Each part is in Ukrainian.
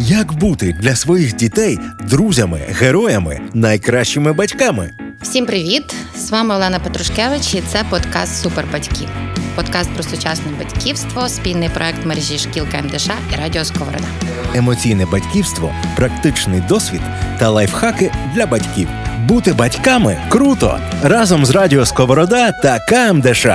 Як бути для своїх дітей друзями, героями, найкращими батьками? Всім привіт! З вами Олена Петрушкевич і це подкаст Супербатьки. Подкаст про сучасне батьківство, спільний проект мережі шкіл КМДШ і Радіо Сковорода. Емоційне батьківство, практичний досвід та лайфхаки для батьків. Бути батьками круто! Разом з Радіо Сковорода та КМДШ.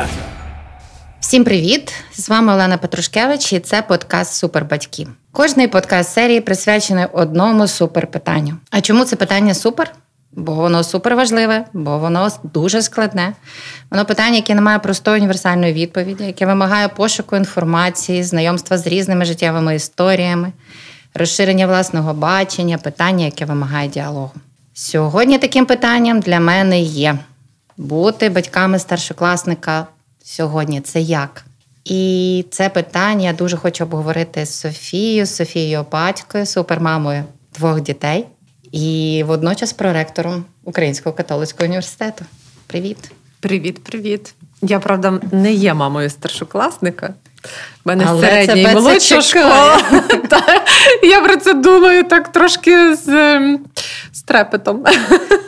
Всім привіт! З вами Олена Петрушкевич і це подкаст Супербатьки. Кожний подкаст серії присвячений одному суперпитанню. А чому це питання супер? Бо воно суперважливе, бо воно дуже складне. Воно питання, яке не має простої універсальної відповіді, яке вимагає пошуку інформації, знайомства з різними життєвими історіями, розширення власного бачення, питання, яке вимагає діалогу. Сьогодні таким питанням для мене є бути батьками старшокласника сьогодні це як? І це питання я дуже хочу обговорити з Софією, з Софією батькою, супермамою двох дітей, і водночас проректором Українського католицького університету. Привіт. Привіт, привіт. Я правда не є мамою старшокласника. У мене Але середня і молодша школа. Я про це думаю так трошки з, ем, з трепетом.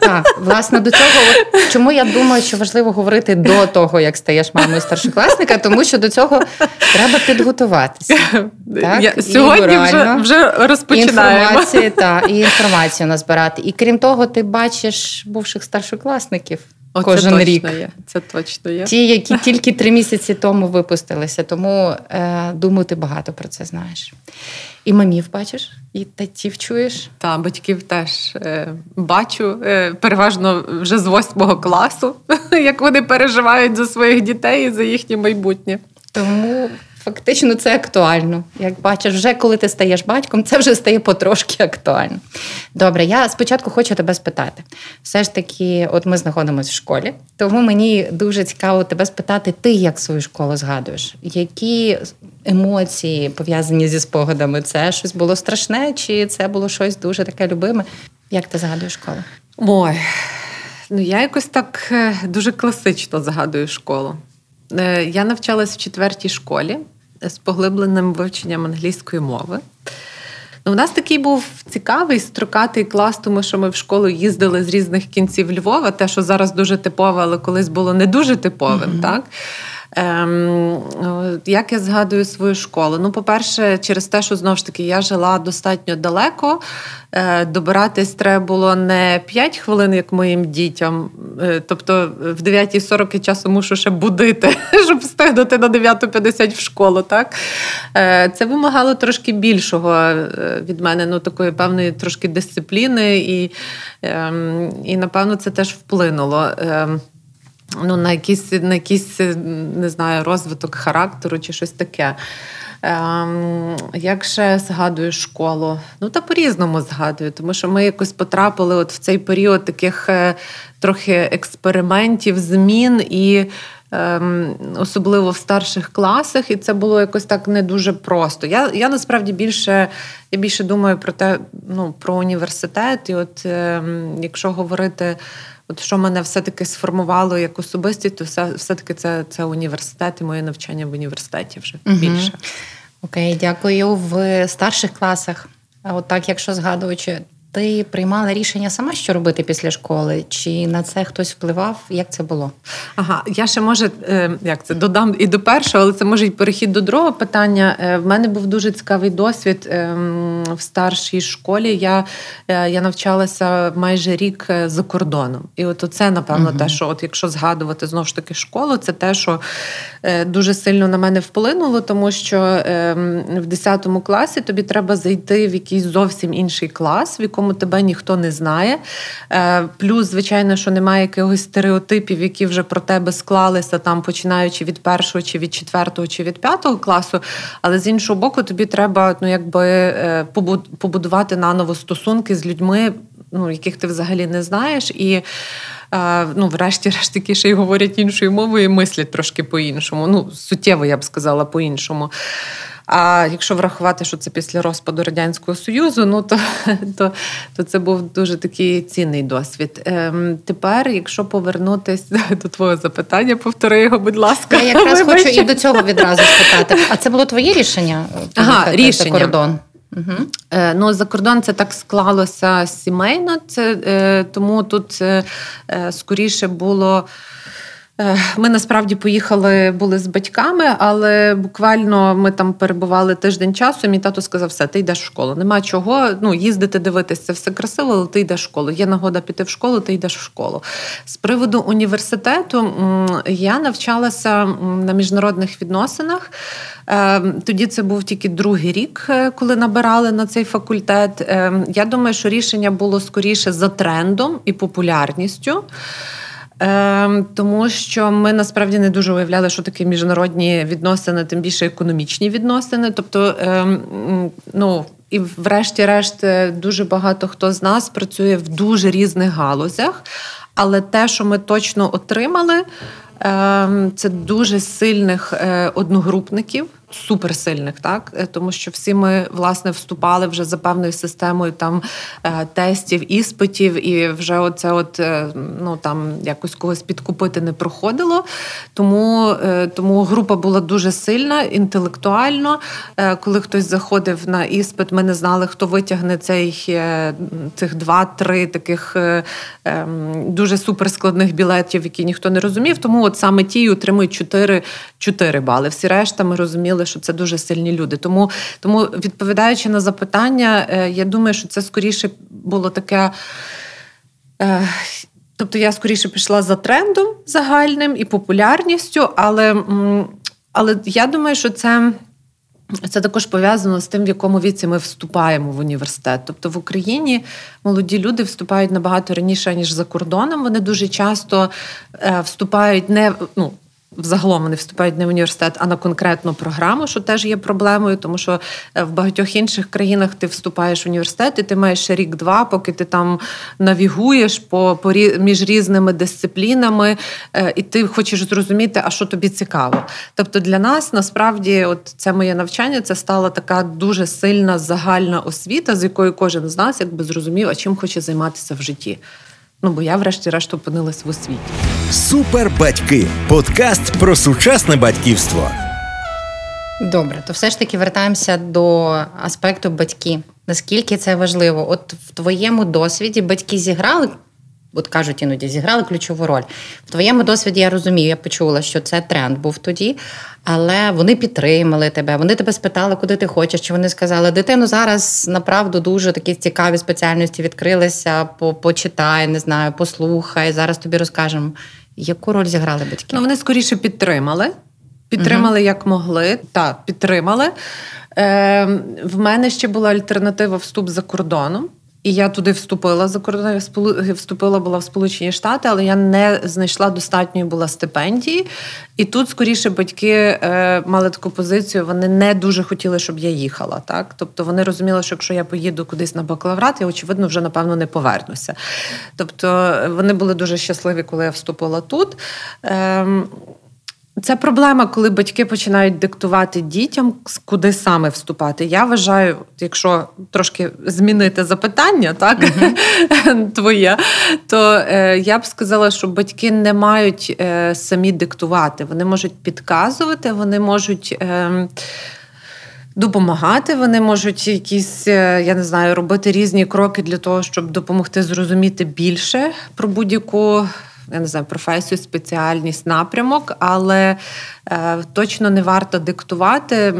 Так, власне, до цього, от, чому я думаю, що важливо говорити до того, як стаєш мамою старшокласника, тому що до цього треба підготуватися. Так? Я, сьогодні вже, вже розпочинаємо. Інформацію, та, і інформацію назбирати. І крім того, ти бачиш бувших старшокласників О, кожен це рік. є. Це точно є. Ті, які тільки три місяці тому випустилися. Тому е, думаю, ти багато про це знаєш. І мамів бачиш, і татів чуєш. Та батьків теж е, бачу, е, переважно вже з восьмого класу, як вони переживають за своїх дітей і за їхнє майбутнє. Тому фактично це актуально. Як бачиш, вже коли ти стаєш батьком, це вже стає потрошки актуально. Добре, я спочатку хочу тебе спитати. Все ж таки, от ми знаходимося в школі, тому мені дуже цікаво тебе спитати, ти як свою школу згадуєш? Які емоції пов'язані зі спогадами? Це щось було страшне, чи це було щось дуже таке любиме? Як ти згадуєш школу? Ой, ну я якось так е, дуже класично згадую школу. Е, Я навчалась в четвертій школі з поглибленим вивченням англійської мови. Ну, У нас такий був цікавий строкатий клас, тому що ми в школу їздили з різних кінців Львова, те, що зараз дуже типове, але колись було не дуже типовим. Mm-hmm. так? Ем, Як я згадую свою школу? Ну, по-перше, через те, що знову ж таки я жила достатньо далеко. Е, добиратись треба було не 5 хвилин, як моїм дітям. Е, тобто в 9.40 я часу мушу ще будити, щоб встигнути на 9.50 в школу. Так? Е, це вимагало трошки більшого від мене, ну такої певної трошки дисципліни, і, ем, і напевно, це теж вплинуло. Ну, на якийсь на якийсь, не знаю, розвиток характеру чи щось таке. Ем, Як ще згадую школу? Ну, та по-різному згадую, тому що ми якось потрапили от в цей період таких е, трохи експериментів, змін і. Ем, особливо в старших класах, і це було якось так не дуже просто. Я я насправді більше я більше думаю про те, ну про університет. І от ем, якщо говорити От що мене все-таки сформувало як особистість, то все, все-таки це це університет і моє навчання в університеті вже угу. більше. Окей, дякую. В старших класах, а от так, якщо згадуючи, ти приймала рішення сама, що робити після школи? Чи на це хтось впливав? Як це було? Ага, я ще може е, як це додам і до першого, але це може й перехід до другого питання. Е, в мене був дуже цікавий досвід ем, в старшій школі. Я е, я навчалася майже рік за кордоном. І от це, напевно, угу. те, що от якщо згадувати знову ж таки школу, це те, що дуже сильно на мене вплинуло, тому що ем, в 10 класі тобі треба зайти в якийсь зовсім інший клас, в якому якому тебе ніхто не знає. Е, плюс, звичайно, що немає якихось стереотипів, які вже про тебе склалися, там починаючи від першого, чи від четвертого, чи від п'ятого класу. Але з іншого боку, тобі треба ну, якби е, побудувати наново стосунки з людьми, ну, яких ти взагалі не знаєш. І е, ну, врешті-решт таки ще й говорять іншою мовою і мислять трошки по-іншому. Ну, суттєво, я б сказала, по-іншому. А якщо врахувати, що це після розпаду радянського союзу, ну то то, то це був дуже такий цінний досвід. Ем, Тепер, якщо повернутися до твого запитання, повтори його, будь ласка. Я якраз хочу і до цього відразу спитати. А це було твоє рішення? Ага, рішення. кордон? Угу. Ну, За кордон це так склалося сімейно, це тому тут скоріше було. Е, ми насправді поїхали були з батьками, але буквально ми там перебували тиждень часу. Мій тато сказав: все, ти йдеш в школу. Нема чого. Ну, їздити, дивитися, це все красиво, але ти йдеш в школу. Є нагода піти в школу, ти йдеш в школу. З приводу університету я навчалася на міжнародних відносинах. Е, тоді це був тільки другий рік, е, коли набирали на цей факультет. Я думаю, що рішення було скоріше за трендом і популярністю. Ем, тому що ми насправді не дуже уявляли, що таке міжнародні відносини, тим більше економічні відносини. Тобто, ем, ну і, врешті-решт, е, дуже багато хто з нас працює в дуже різних галузях, але те, що ми точно отримали, ем, це дуже сильних е, одногрупників суперсильних, так е, тому що всі ми власне вступали вже за певною системою там е, тестів, іспитів, і вже оце, от е, ну там якось когось підкупити не проходило. Тому тому група була дуже сильна, інтелектуально. Коли хтось заходив на іспит, ми не знали, хто витягне цей цих два-три таких ем, дуже суперскладних білетів, які ніхто не розумів. Тому от саме ті отримують 4, 4 бали. Всі решта ми розуміли що це дуже сильні люди. Тому, тому відповідаючи на запитання, е, я думаю, що це скоріше було таке. Е, тобто я скоріше пішла за трендом загальним і популярністю, але але я думаю, що це це також пов'язано з тим, в якому віці ми вступаємо в університет. Тобто в Україні молоді люди вступають набагато раніше, ніж за кордоном. Вони дуже часто е, вступають не ну, Взагалом вони вступають не в університет, а на конкретну програму, що теж є проблемою, тому що е, в багатьох інших країнах ти вступаєш в університет, і ти маєш ще рік-два, поки ти там навігуєш по, по між різними дисциплінами, е, і ти хочеш зрозуміти, а що тобі цікаво. Тобто для нас насправді, от це моє навчання, це стала така дуже сильна загальна освіта, з якою кожен з нас якби зрозумів, а чим хоче займатися в житті. Ну бо я, врешті-решт, опинилась в освіті. Супер батьки подкаст про сучасне батьківство. Добре, то все ж таки вертаємося до аспекту батьки. Наскільки це важливо? От в твоєму досвіді батьки зіграли от кажуть іноді, зіграли ключову роль. В твоєму досвіді я розумію, я почула, що це тренд був тоді, але вони підтримали тебе. Вони тебе спитали, куди ти хочеш. Чи вони сказали, дитину зараз направду дуже такі цікаві спеціальності відкрилися, почитай, не знаю, послухай. Зараз тобі розкажемо. Яку роль зіграли батьки? Ну, вони скоріше підтримали. Підтримали угу. як могли. Так, підтримали. Е, В мене ще була альтернатива вступ за кордоном. І я туди вступила за кордон, вступила була в Сполучені Штати, але я не знайшла достатньої була стипендії. І тут скоріше батьки е, мали таку позицію. Вони не дуже хотіли, щоб я їхала. Так, тобто вони розуміли, що якщо я поїду кудись на бакалаврат, я очевидно вже напевно не повернуся. Тобто вони були дуже щасливі, коли я вступила тут. Е, це проблема, коли батьки починають диктувати дітям, куди саме вступати. Я вважаю, якщо трошки змінити запитання, так uh-huh. твоє, то е, я б сказала, що батьки не мають е, самі диктувати. Вони можуть підказувати, вони можуть. Е, Допомагати вони можуть якісь, е, я не знаю, робити різні кроки для того, щоб допомогти зрозуміти більше про будь-яку я не знаю, професію, спеціальність, напрямок, але е, точно не варто диктувати.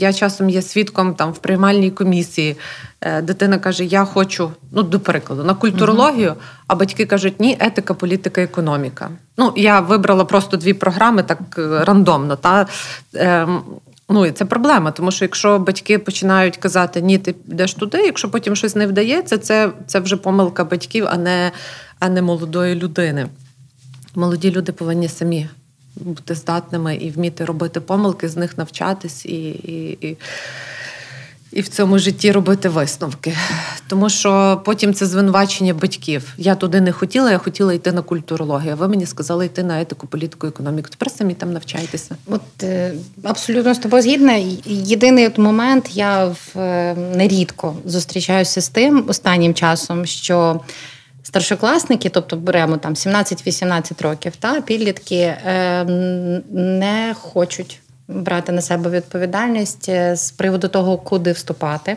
Я часом є свідком там в приймальній комісії. Е, дитина каже: Я хочу, ну до прикладу, на культурологію, uh а батьки кажуть, ні, етика, політика, економіка. Ну, я вибрала просто дві програми так е, рандомно. Та, е, Ну і це проблема, тому що якщо батьки починають казати ні, ти йдеш туди, якщо потім щось не вдається, це це вже помилка батьків, а не а не молодої людини. Молоді люди повинні самі бути здатними і вміти робити помилки, з них навчатись і і, і, і в цьому житті робити висновки. Тому що потім це звинувачення батьків. Я туди не хотіла, я хотіла йти на культурологію. Ви мені сказали йти на етику, політику, економіку. Тепер самі там навчайтеся. От е, абсолютно з тобою згідна. Єдиний от момент я в е, нерідко зустрічаюся з тим останнім часом, що старшокласники, тобто беремо там 17-18 років, та підлітки е, не хочуть брати на себе відповідальність е, з приводу того, куди вступати.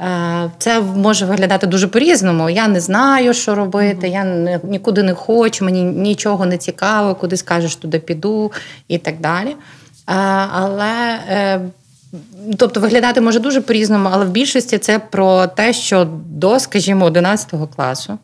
Е, це може виглядати дуже по-різному. Я не знаю, що робити, я нікуди не хочу, мені нічого не цікаво, куди скажеш, туди піду і так далі. Е, але тобто виглядати може дуже по-різному, але в більшості це про те, що до, скажімо, 11 класу.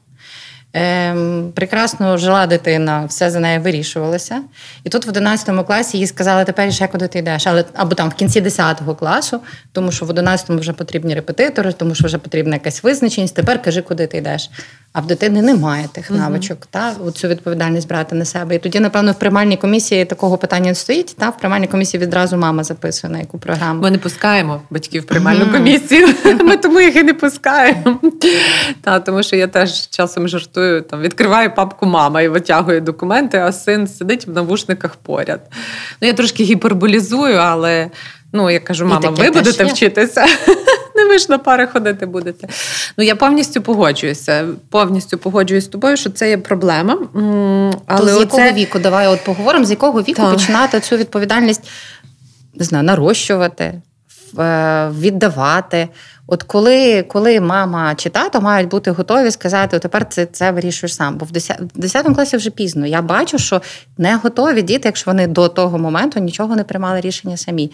Ем, прекрасно жила дитина, все за нею вирішувалося. І тут в 11 класі їй сказали, тепер ще куди ти йдеш. Але або там в кінці 10 класу, тому що в 11 вже потрібні репетитори, тому що вже потрібна якась визначеність. Тепер кажи, куди ти йдеш а в дитини немає тих навичок, uh та цю відповідальність брати на себе. І тоді, напевно, в приймальній комісії такого питання не стоїть. Та в приймальній комісії відразу мама записує на яку програму. Ми не пускаємо батьків в приймальну комісію. Ми тому їх і не пускаємо. Та, Тому що я теж часом жартую, там відкриваю папку мама і витягує документи, а син сидить в навушниках поряд. Ну, Я трошки гіперболізую, але ну, я кажу, мама, ви будете вчитися не ви ж на пари ходити будете. Ну я повністю погоджуюся. Повністю погоджуюсь з тобою, що це є проблема. Але То з якого віку? Давай от поговоримо, з якого віку так. починати цю відповідальність не знаю, нарощувати, е, віддавати. От коли коли мама чи тато мають бути готові сказати, тепер це це вирішуєш сам. Бо в 10, 10 класі вже пізно. Я бачу, що не готові діти, якщо вони до того моменту нічого не приймали рішення самі.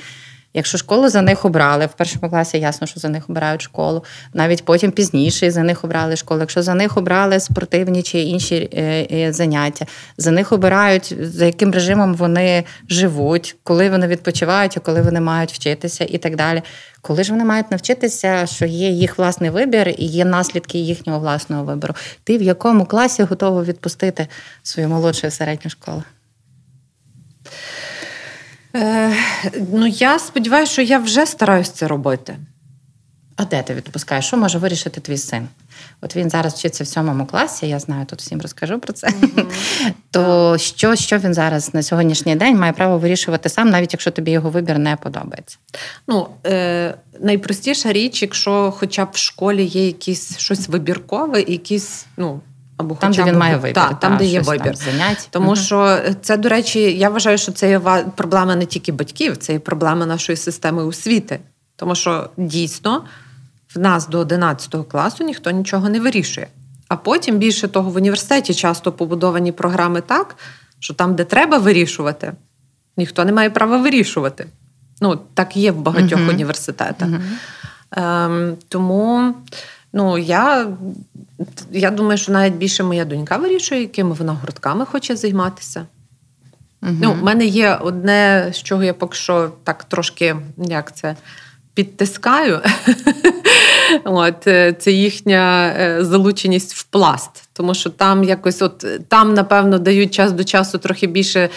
Якщо школу за них обрали, в першому класі ясно, що за них обирають школу. Навіть потім пізніше за них обрали школу. Якщо за них обрали спортивні чи інші е, е, заняття, за них обирають, за яким режимом вони живуть, коли вони відпочивають, а коли вони мають вчитися і так далі. Коли ж вони мають навчитися, що є їх власний вибір і є наслідки їхнього власного вибору. Ти в якому класі готовий відпустити свою молодшу середню школу? Е, Ну, я сподіваюся, що я вже стараюся це робити. А де ти відпускаєш? Що може вирішити твій син? От він зараз вчиться в сьомому класі, я знаю, тут всім розкажу про це. Mm-hmm. То що що він зараз на сьогоднішній день має право вирішувати сам, навіть якщо тобі його вибір не подобається? Ну, е, найпростіша річ, якщо хоча б в школі є якісь щось вибіркове, якісь, ну, або там, хоча де він має вибір. Так, там, де є вибір. занять. Тому угу. що це, до речі, я вважаю, що це є проблема не тільки батьків, це є проблема нашої системи освіти. Тому що дійсно в нас до 11 класу ніхто нічого не вирішує. А потім, більше того, в університеті часто побудовані програми так, що там, де треба вирішувати, ніхто не має права вирішувати. Ну, так є в багатьох uh університетах. uh Ем, Тому Ну, я я думаю, що навіть більше моя донька вирішує, якими вона гуртками хоче займатися. Угу. Ну, У мене є одне, з чого я поки що так трошки як це, підтискаю. От, е, Це їхня е, залученість в пласт. Тому що там якось, от там, напевно, дають час до часу трохи більше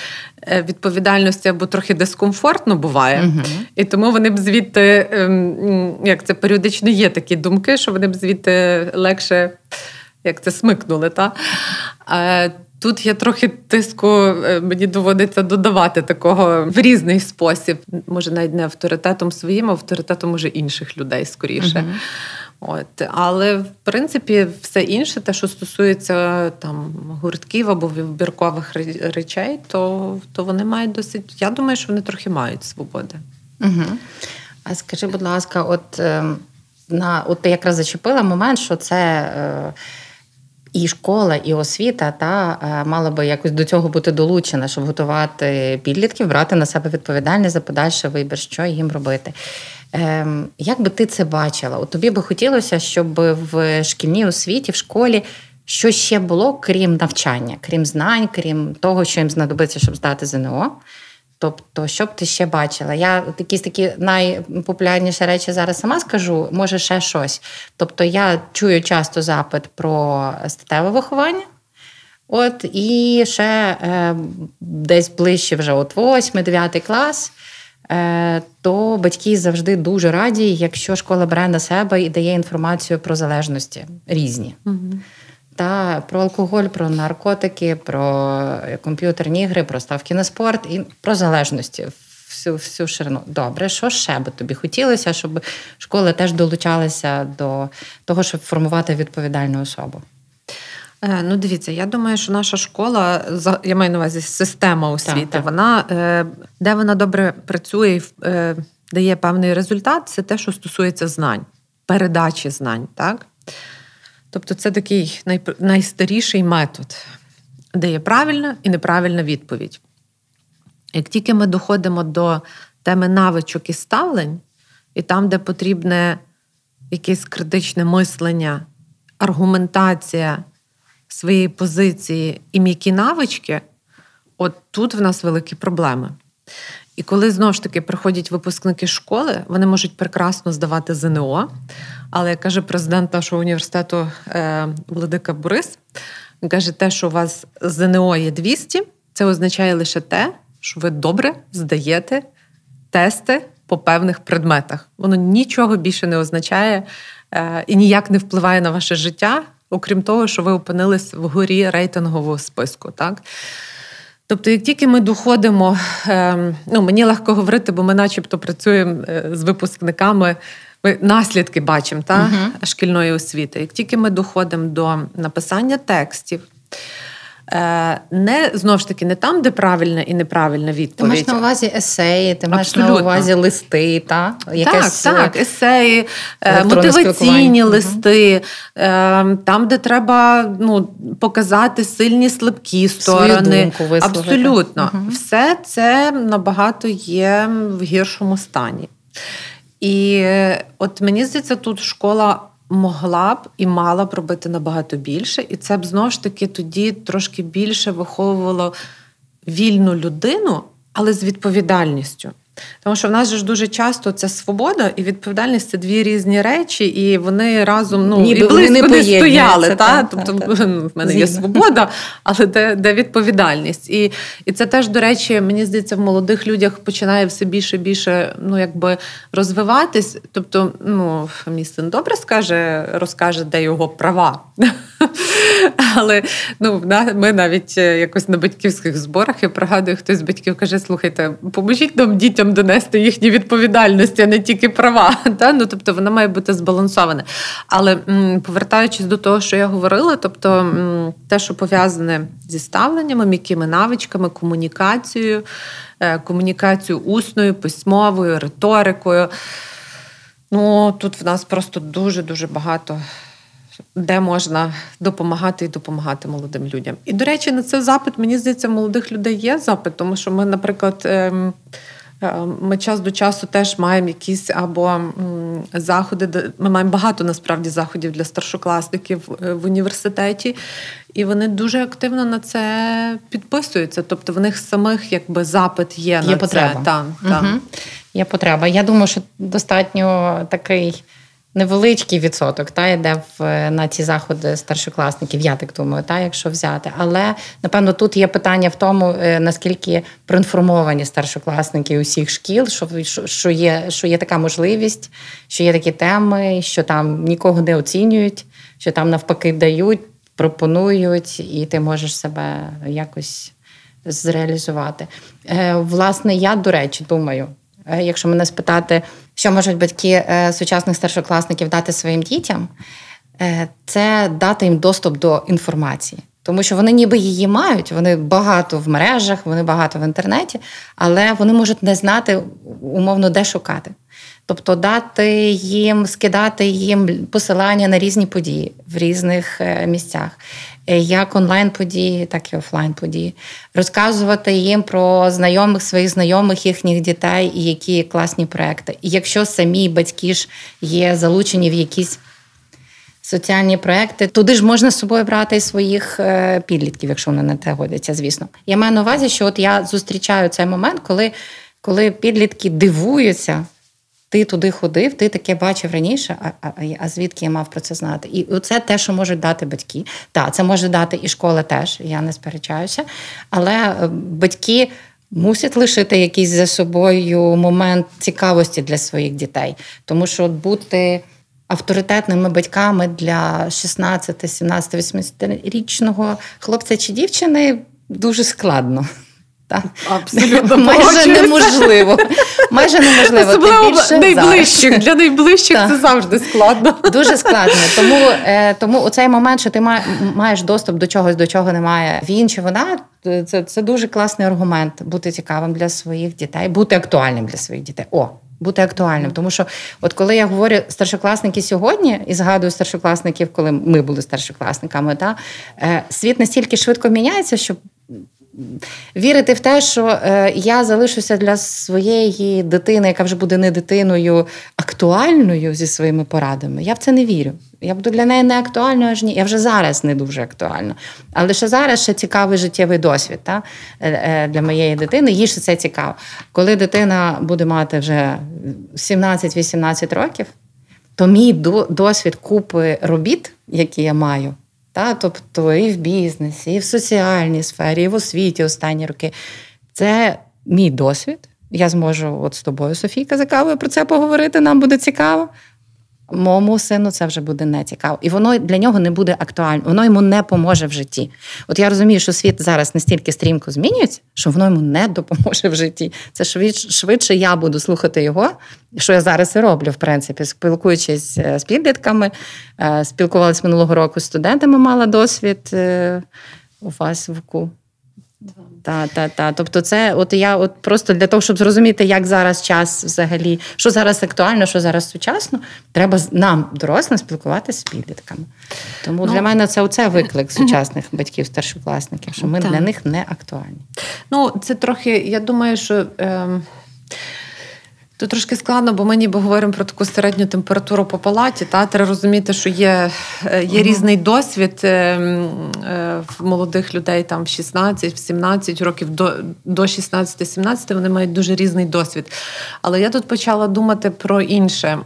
е, відповідальності або трохи дискомфортно буває. uh І тому вони б звідти, ем, як це періодично є такі думки, що вони б звідти легше як це смикнули. Та? Тут я трохи тиску, е, мені доводиться додавати такого в різний спосіб. Може, навіть не авторитетом своїм, а авторитетом може інших людей скоріше. uh От, Але в принципі все інше, те, що стосується там гуртків або вибіркових речей, то то вони мають досить. Я думаю, що вони трохи мають свободи. Угу. А скажи, будь ласка, от ем, на от ти якраз зачепила момент, що це. Е, і школа, і освіта та е, мала би якось до цього бути долучена, щоб готувати підлітків, брати на себе відповідальність за подальший вибір, що їм робити. Ем, Як би ти це бачила? От тобі би хотілося, щоб в шкільній освіті, в школі що ще було, крім навчання, крім знань, крім того, що їм знадобиться, щоб здати ЗНО. Тобто, що б ти ще бачила? Я якісь такі найпопулярніші речі зараз сама скажу, може ще щось. Тобто, я чую часто запит про статеве виховання. От, і ще е, десь ближче вже от 8-9 клас. Е, то батьки завжди дуже раді, якщо школа бере на себе і дає інформацію про залежності різні. Угу. Та про алкоголь, про наркотики, про комп'ютерні ігри, про ставки на спорт і про залежності. Всю всю ширину. Добре, що ще би тобі хотілося, щоб школа теж долучалася до того, щоб формувати відповідальну особу? Е, ну, дивіться, я думаю, що наша школа, я маю на увазі система освіти, так, так. вона е, де вона добре працює і е, дає певний результат, це те, що стосується знань. передачі знань. Так? Тобто, це такий най, найстаріший метод, де є правильна і неправильна відповідь. Як тільки ми доходимо до теми навичок і ставлень, і там, де потрібне якесь критичне мислення, аргументація своєї позиції і м'які навички, от тут в нас великі проблеми. І коли знову ж таки приходять випускники школи, вони можуть прекрасно здавати ЗНО. Але як каже президент нашого університету е, Владика Борис, він каже, те, що у вас ЗНО є 200, це означає лише те, що ви добре здаєте тести по певних предметах. Воно нічого більше не означає е, і ніяк не впливає на ваше життя, окрім того, що ви опинились вгорі рейтингового списку. Так? Тобто, як тільки ми доходимо, ем, ну мені легко говорити, бо ми, начебто, працюємо е, з випускниками, ми наслідки бачимо та, uh шкільної освіти. Як тільки ми доходимо до написання текстів, не знову ж таки не там, де правильна і неправильна відповідь. Ти маєш на увазі есеї, ти маєш Абсолютно. на увазі листи, та? Якесь... так, так, есеї, е, мотиваційні листи, угу. там, де треба ну, показати сильні слабкі сторони. Свою думку Абсолютно. Угу. Все це набагато є в гіршому стані. І от мені здається, тут школа могла б і мала б робити набагато більше, і це б знову ж таки тоді трошки більше виховувало вільну людину, але з відповідальністю. Тому що в нас ж дуже часто це свобода і відповідальність це дві різні речі, і вони разом ну Ніби і близько не, не стояли. Та? Та, тобто та, в мене є свобода, але де де відповідальність. І і це теж, до речі, мені здається, в молодих людях починає все більше і більше ну, якби розвиватись. Тобто, ну, мій син добре скаже, розкаже, де його права. Але ну, ми навіть е, якось на батьківських зборах я пригадую, хтось з батьків каже: слухайте, поможіть нам дітям донести їхні відповідальності, а не тільки права. Та? Ну, Тобто вона має бути збалансована. Але м, повертаючись до того, що я говорила, тобто м, те, що пов'язане зі ставленнями, м'якими навичками, комунікацією, е, комунікацією усною, письмовою, риторикою. Ну, Тут в нас просто дуже-дуже багато де можна допомагати і допомагати молодим людям. І, до речі, на цей запит, мені здається, молодих людей є запит, тому що ми, наприклад, ем, ми час до часу теж маємо якісь або заходи, ми маємо багато насправді заходів для старшокласників е, в університеті, і вони дуже активно на це підписуються. Тобто в них самих якби запит є, є на потреба. це. Та, та. Угу. Є потреба. Я думаю, що достатньо такий невеличкий відсоток та йде в на ці заходи старшокласників, я так думаю, та якщо взяти. Але напевно тут є питання в тому, е, наскільки проінформовані старшокласники усіх шкіл, що що є, що є така можливість, що є такі теми, що там нікого не оцінюють, що там навпаки дають, пропонують, і ти можеш себе якось зреалізувати. Е, власне, я до речі думаю. Е, якщо мене спитати, що можуть батьки е, сучасних старшокласників дати своїм дітям, е, це дати їм доступ до інформації. Тому що вони ніби її мають, вони багато в мережах, вони багато в інтернеті, але вони можуть не знати умовно, де шукати. Тобто дати їм, скидати їм посилання на різні події в різних місцях, Е, як онлайн-події, так і офлайн-події, розказувати їм про знайомих своїх знайомих, їхніх дітей і які класні проекти. І якщо самі батьки ж є залучені в якісь соціальні проекти, туди ж можна з собою брати своїх е, підлітків, якщо вони на те годяться, звісно. Я маю на увазі, що от я зустрічаю цей момент, коли, коли підлітки дивуються ти туди ходив, ти таке бачив раніше, а, а а, звідки я мав про це знати? І це те, що можуть дати батьки. Так, це може дати і школа теж, я не сперечаюся. Але е, батьки. Мусять лишити якийсь за собою момент цікавості для своїх дітей, тому що бути авторитетними батьками для 16, 17, 18-річного хлопця чи дівчини дуже складно. Абсолютно майже неможливо. Майже неможливо. Особливо більше найближчих. Для найближчих це завжди складно. Дуже складно. Тому е, тому у цей момент, що ти маєш доступ до чогось, до чого немає він чи вона, це це дуже класний аргумент бути цікавим для своїх дітей, бути актуальним для своїх дітей. О, Бути актуальним, тому що, от коли я говорю старшокласники сьогодні і згадую старшокласників, коли ми були старшокласниками, та, е, світ настільки швидко міняється, що вірити в те, що е, я залишуся для своєї дитини, яка вже буде не дитиною, актуальною зі своїми порадами. Я в це не вірю. Я буду для неї не актуальною аж ні. Я вже зараз не дуже актуальна. Але ще зараз ще цікавий життєвий досвід та, е, е, для моєї дитини. Їй ще це цікаво. Коли дитина буде мати вже 17-18 років, то мій досвід купи робіт, які я маю. Та, Тобто і в бізнесі, і в соціальній сфері, і в освіті останні роки. Це мій досвід. Я зможу от з тобою, Софійка, за кавою про це поговорити. Нам буде цікаво. Моєму сину це вже буде не цікаво. І воно для нього не буде актуально, воно йому не поможе в житті. От я розумію, що світ зараз настільки стрімко змінюється, що воно йому не допоможе в житті. Це швидше я буду слухати його, що я зараз і роблю, в принципі, спілкуючись е, з підлітками, е, спілкувалися минулого року з студентами, мала досвід е, у вас в КУ. Та, та, та. Тобто, це от я от просто для того, щоб зрозуміти, як зараз час взагалі, що зараз актуально, що зараз сучасно, треба нам, дорослим, спілкуватися з підлітками. Тому ну, для мене це оце виклик сучасних батьків, старшокласників, що ми так. для них не актуальні. Ну, це трохи, я думаю, що. Е... Тут трошки складно, бо ми ніби говоримо про таку середню температуру по палаті. Та треба розуміти, що є е, є різний досвід е, е, в молодих людей там в 16-17 років до до 16-17 вони мають дуже різний досвід. Але я тут почала думати про інше.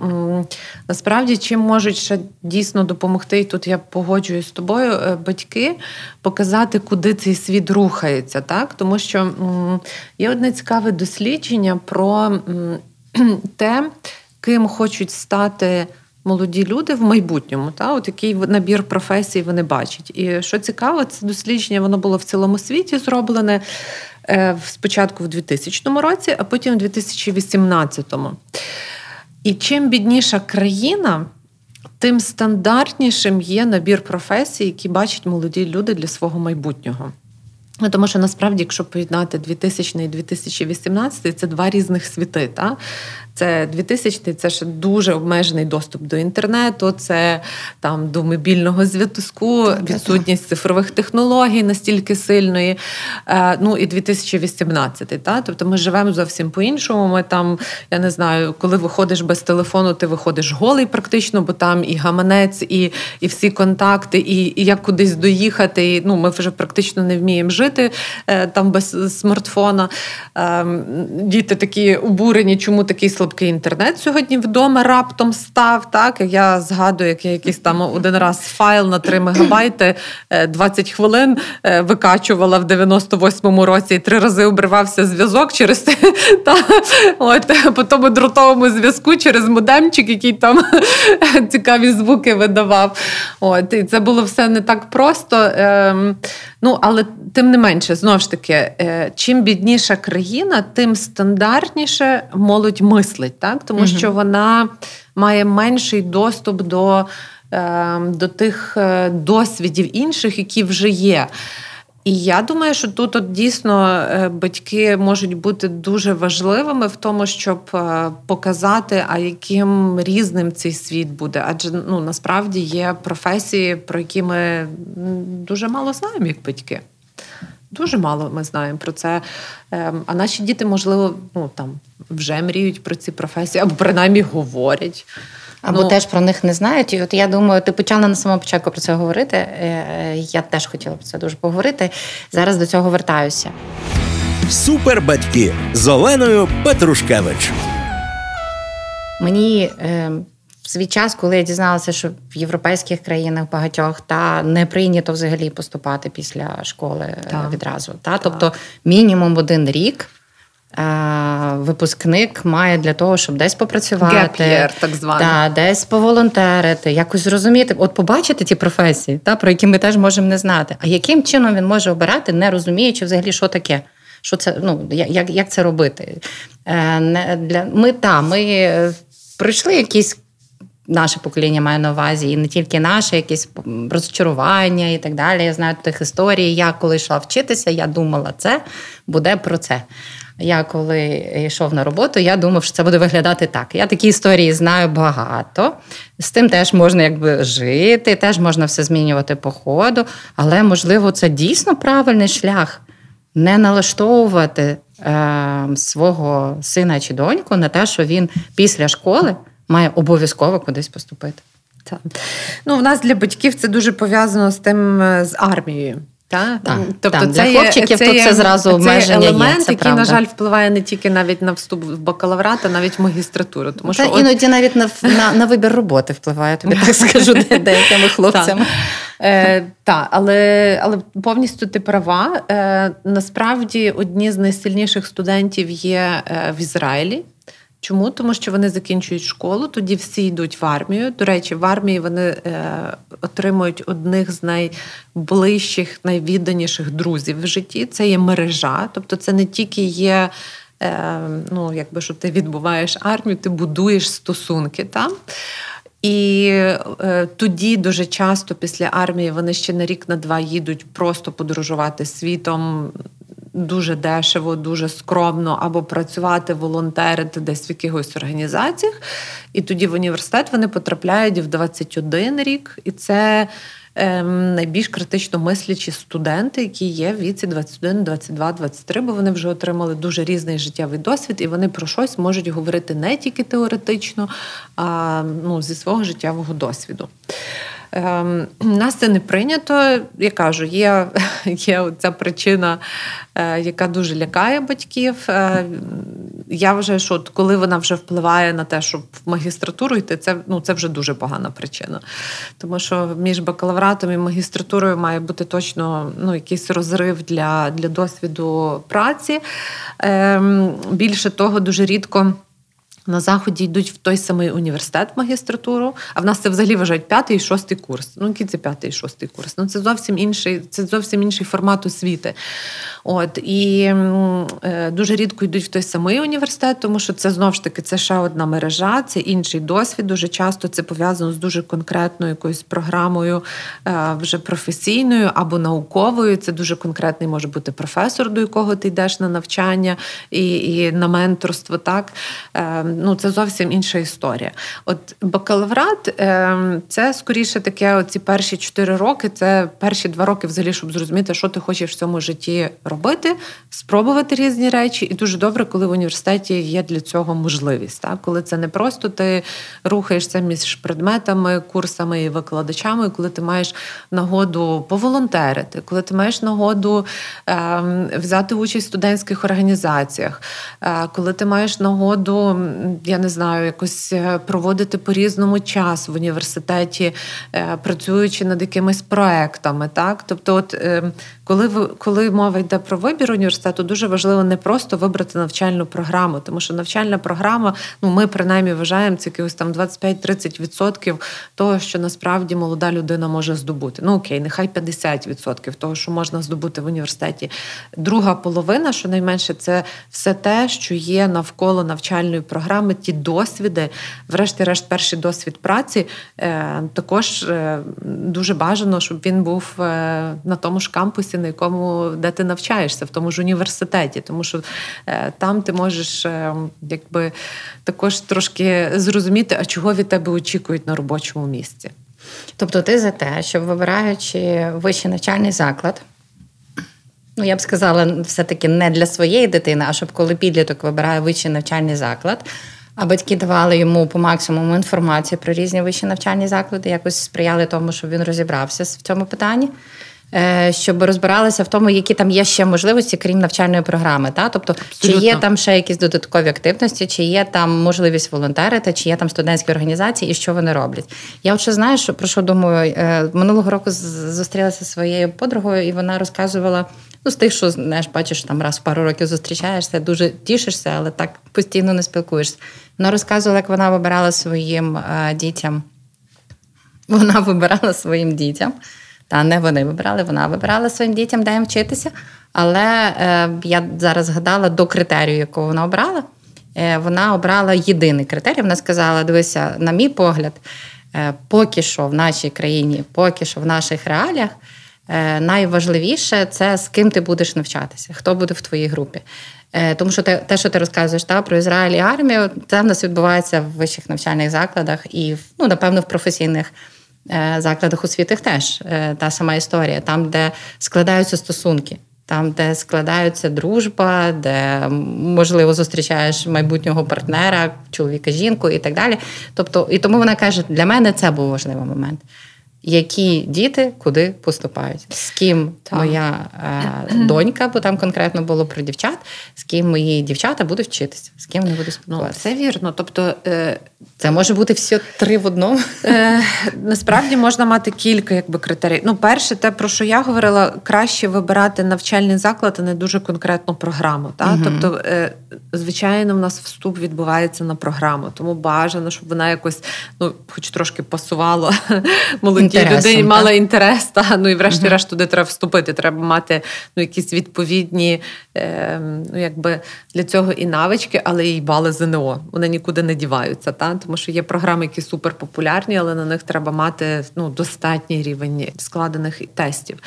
Насправді, чим можуть ще дійсно допомогти, і тут я погоджуюсь з тобою, батьки показати, куди цей світ рухається. так? Тому що є одне цікаве дослідження про те, ким хочуть стати молоді люди в майбутньому, та от який набір професій вони бачать. І що цікаво, це дослідження воно було в цілому світі зроблене е, спочатку в 2000 році, а потім в 2018. І чим бідніша країна, тим стандартнішим є набір професій, які бачать молоді люди для свого майбутнього. Ну, Тому що насправді, якщо поєднати 2000 і 2018, це два різних світи. Та? Це 2000 це ще дуже обмежений доступ до інтернету, це там до мобільного зв'язку, відсутність цифрових технологій настільки сильної. Е, ну і 2018. Та? Тобто ми живемо зовсім по-іншому. Ми там, я не знаю, коли виходиш без телефону, ти виходиш голий практично, бо там і гаманець, і і всі контакти, і і як кудись доїхати. І, ну, Ми вже практично не вміємо жити е, там без смартфона. Ем, діти такі обурені, чому такий слабкий слабкий інтернет сьогодні вдома раптом став. Так я згадую, як я якийсь там один раз файл на 3 мегабайти 20 е, хвилин е, викачувала в 98-му році і три рази обривався зв'язок через та, от, по тому дротовому зв'язку через модемчик, який там цікаві звуки видавав. От, І це було все не так просто. Ем, ну, Але тим не менше, знову ж таки, е, чим бідніша країна, тим стандартніше молодь мислить так? тому mm що вона має менший доступ до, е, до тих е, досвідів інших, які вже є. І я думаю, що тут от дійсно е, батьки можуть бути дуже важливими в тому, щоб показати, а яким різним цей світ буде. Адже ну насправді є професії, про які ми дуже мало знаємо, як батьки. Дуже мало ми знаємо про це. Ем, а наші діти, можливо, ну там вже мріють про ці професії, або принаймні говорять. Або ну, теж про них не знають. І от я думаю, ти почала на самому початку про це говорити. Е, я теж хотіла про це дуже поговорити. Зараз до цього вертаюся. Супербатьки з Оленою Петрушкевич. Мені е, свій час, коли я дізналася, що в європейських країнах багатьох та не прийнято взагалі поступати після школи е, так. відразу. Та? Так. Тобто мінімум один рік. Випускник має для того, щоб десь попрацювати, year, так званий. Да, десь поволонтерити, якось зрозуміти, от побачити ті професії, та, про які ми теж можемо не знати. А яким чином він може обирати, не розуміючи взагалі, що таке, що це, ну, як як це робити? Е, не, для, Ми та, ми е, пройшли якісь наше покоління має на увазі, і не тільки наше, якісь розчарування і так далі. Я знаю тих історій. Я коли йшла вчитися, я думала, це буде про це. Я коли йшов на роботу, я думав, що це буде виглядати так. Я такі історії знаю багато. З тим теж можна якби жити, теж можна все змінювати по ходу, але можливо це дійсно правильний шлях не налаштовувати е, свого сина чи доньку на те, що він після школи має обов'язково кудись поступити. Так. Ну, в нас для батьків це дуже пов'язано з тим е, з армією. Так, так, тобто так. це для хлопчиків це тут є, це зразу обмеження це елемент, є, це який, правда. на жаль, впливає не тільки навіть на вступ в бакалаврат, а навіть в магістратуру. Тому Та що іноді от... навіть на, на на, вибір роботи впливає, тобі так скажу деякими хлопцями. Е, Так, але але повністю ти права. Е, Насправді одні з найсильніших студентів є е, в Ізраїлі. Чому? Тому що вони закінчують школу, тоді всі йдуть в армію. До речі, в армії вони е, отримують одних з найближчих, найвідданіших друзів в житті. Це є мережа, тобто це не тільки є. Е, ну, якби що ти відбуваєш армію, ти будуєш стосунки там. І е, тоді дуже часто після армії вони ще на рік на два їдуть просто подорожувати світом, дуже дешево, дуже скромно, або працювати, волонтерити десь в якихось організаціях. І тоді в університет вони потрапляють в 21 рік, і це ем, найбільш критично мислячі студенти, які є в віці 21, 22, 23, бо вони вже отримали дуже різний життєвий досвід, і вони про щось можуть говорити не тільки теоретично, а ну, зі свого життєвого досвіду. Ем, нас це не прийнято. Я кажу, є є ця причина, е, яка дуже лякає батьків. Е, я вважаю, що от коли вона вже впливає на те, щоб в магістратуру йти, це ну, це вже дуже погана причина. Тому що між бакалавратом і магістратурою має бути точно ну, якийсь розрив для, для досвіду праці. Ем, більше того, дуже рідко. На заході йдуть в той самий університет магістратуру, а в нас це взагалі вважають п'ятий і шостий курс. Ну, який це п'ятий і шостий курс? Ну це зовсім інший, це зовсім інший формат освіти. От і е, дуже рідко йдуть в той самий університет, тому що це знову ж таки це ще одна мережа, це інший досвід. Дуже часто це пов'язано з дуже конкретною якоюсь програмою е, вже професійною або науковою. Це дуже конкретний може бути професор, до якого ти йдеш на навчання і і на менторство. Так е, ну це зовсім інша історія. От бакалаврат е, це скоріше таке. Оці перші чотири роки, це перші два роки, взагалі, щоб зрозуміти, що ти хочеш в цьому житті робити, спробувати різні речі, і дуже добре, коли в університеті є для цього можливість. Так? Коли це не просто ти рухаєшся між предметами, курсами і викладачами, коли ти маєш нагоду поволонтерити, коли ти маєш нагоду е, взяти участь в студентських організаціях, е, коли ти маєш нагоду, я не знаю, якось е, проводити по різному час в університеті, е, працюючи над якимись проектами. Так? Тобто, от ем, коли ви коли мова йде про вибір університету, дуже важливо не просто вибрати навчальну програму, тому що навчальна програма, ну ми принаймні вважаємо це якихось там 25-30% того, що насправді молода людина може здобути. Ну окей, нехай 50% того, що можна здобути в університеті. Друга половина, що найменше, це все те, що є навколо навчальної програми, ті досвіди, врешті-решт, перший досвід праці е, також е, дуже бажано, щоб він був е, на тому ж кампусі на якому де ти навчаєшся, в тому ж університеті, тому що е, там ти можеш е, якби також трошки зрозуміти, а чого від тебе очікують на робочому місці. Тобто, ти за те, щоб вибираючи вищий навчальний заклад. Ну, я б сказала, все-таки не для своєї дитини, а щоб коли підліток вибирає вищий навчальний заклад, а батьки давали йому по максимуму інформацію про різні вищі навчальні заклади, якось сприяли тому, щоб він розібрався в цьому питанні. Е, щоб розбиралися в тому, які там є ще можливості, крім навчальної програми. Та? Тобто, Абсолютно. чи є там ще якісь додаткові активності, чи є там можливість волонтерити, чи є там студентські організації, і що вони роблять. Я ще знаю, що про що думаю, е, минулого року зустрілася зі своєю подругою, і вона розказувала. Ну, з тих, що знаєш, бачиш, там раз в пару років зустрічаєшся, дуже тішишся, але так постійно не спілкуєшся. Вона розказувала, як вона вибирала своїм е, дітям. Вона вибирала своїм дітям та не вони вибирали, вона вибирала своїм дітям, де їм вчитися. Але е, я зараз згадала до критерію, якого вона обрала. Е, вона обрала єдиний критерій. Вона сказала: дивися, на мій погляд, е, поки що в нашій країні, поки що в наших реаліях, Е, найважливіше це з ким ти будеш навчатися, хто буде в твоїй групі. Е, тому що те, що ти розказуєш та, про Ізраїль і армію, це в нас відбувається в вищих навчальних закладах і, ну, напевно, в професійних закладах освіти теж та сама історія, там, де складаються стосунки. Там, де складаються дружба, де можливо зустрічаєш майбутнього партнера, чоловіка, жінку і так далі. Тобто, і тому вона каже: для мене це був важливий момент які діти куди поступають, з ким так. моя е, донька, бо там конкретно було про дівчат, з ким мої дівчата будуть вчитися, з ким вони будуть ну, спілкуватися. Ну, Це вірно. Тобто е, це може бути все три в одному. Е, Насправді можна мати кілька якби критерій. Ну, перше, те, про що я говорила, краще вибирати навчальний заклад, а не дуже конкретну програму. Та? Угу. Тобто, е, звичайно, в нас вступ відбувається на програму, тому бажано, щоб вона якось, ну, хоч трошки пасувала молодій людині, мала інтерес. Та? Ну і врешті-решт туди треба вступити. Треба мати ну, якісь відповідні, е, ну якби для цього і навички, але і бали ЗНО. Вони нікуди не діваються. Та? Тому що є програми, які суперпопулярні, але на них треба мати ну, достатній рівень складених тестів.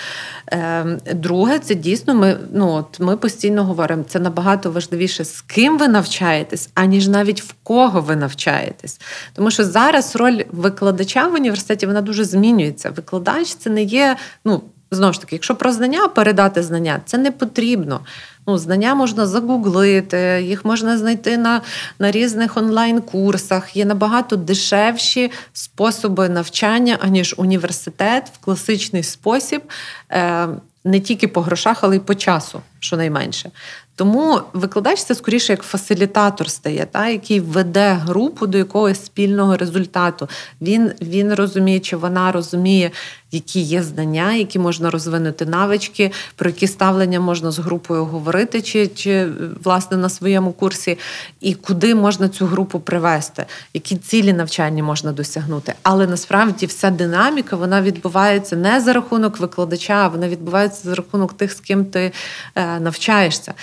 Е, Друге, це дійсно ми ну, от ми постійно говоримо, це набагато важливіше, з ким ви навчаєтесь, аніж навіть в кого ви навчаєтесь. Тому що зараз роль викладача в університеті вона дуже змінюється. Викладач це не є. ну, Знову ж таки, якщо про знання передати знання, це не потрібно. Ну, Знання можна загуглити, їх можна знайти на на різних онлайн-курсах. Є набагато дешевші способи навчання, аніж університет в класичний спосіб, е, не тільки по грошах, але й по часу, щонайменше. Тому викладач це скоріше як фасилітатор стає, та, який веде групу до якогось спільного результату. Він він розуміє, чи вона розуміє, які є знання, які можна розвинути навички, про які ставлення можна з групою говорити, чи, чи власне на своєму курсі, і куди можна цю групу привести, які цілі навчання можна досягнути. Але насправді вся динаміка вона відбувається не за рахунок викладача, вона відбувається за рахунок тих, з ким ти е, навчаєшся.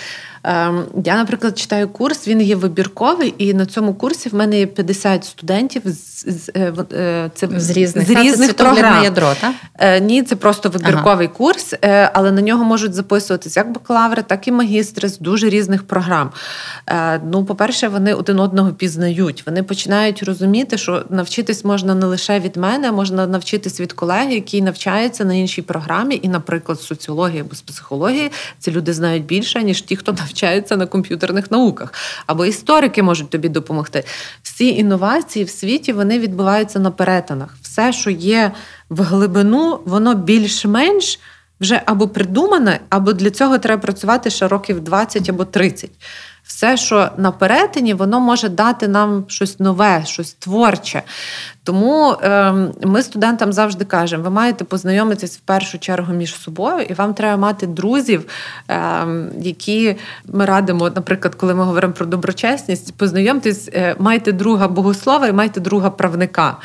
Ем, я, наприклад, читаю курс, він є вибірковий, і на цьому курсі в мене є 50 студентів з з, е, е, це, з різних, з різних це програм. ядро, так? Е, ні, це просто вибірковий ага. курс, але на нього можуть записуватись як бакалаври, так і магістри з дуже різних програм. Ну, по-перше, вони один одного пізнають. Вони починають розуміти, що навчитись можна не лише від мене, а можна навчитись від колеги, які навчаються на іншій програмі, і, наприклад, соціології або з психології, ці люди знають більше, ніж ті, хто навчається навчаються на комп'ютерних науках, або історики можуть тобі допомогти. Всі інновації в світі вони відбуваються на перетинах. Все, що є в глибину, воно більш-менш. Вже або придумане, або для цього треба працювати ще років 20 або 30 все, що на перетині, воно може дати нам щось нове, щось творче. Тому е, ми студентам завжди кажемо: ви маєте познайомитись в першу чергу між собою, і вам треба мати друзів, е, які ми радимо, наприклад, коли ми говоримо про доброчесність, познайомтесь, е, майте друга богослова і майте друга правника.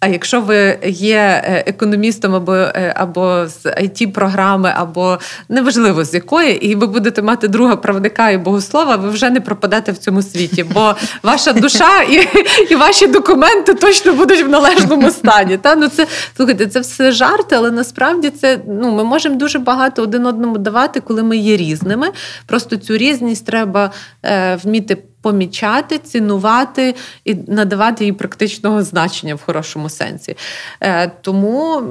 А якщо ви є е, економістом або е, або з it програми або неважливо з якої, і ви будете мати друга правника і богослова, ви вже не пропадете в цьому світі, бо ваша душа і і ваші документи точно будуть в належному стані. Та ну це слухайте, це все жарти, але насправді це ну ми можемо дуже багато один одному давати, коли ми є різними. Просто цю різність треба е, вміти помічати, цінувати і надавати їй практичного значення в хорошому сенсі. Е, тому,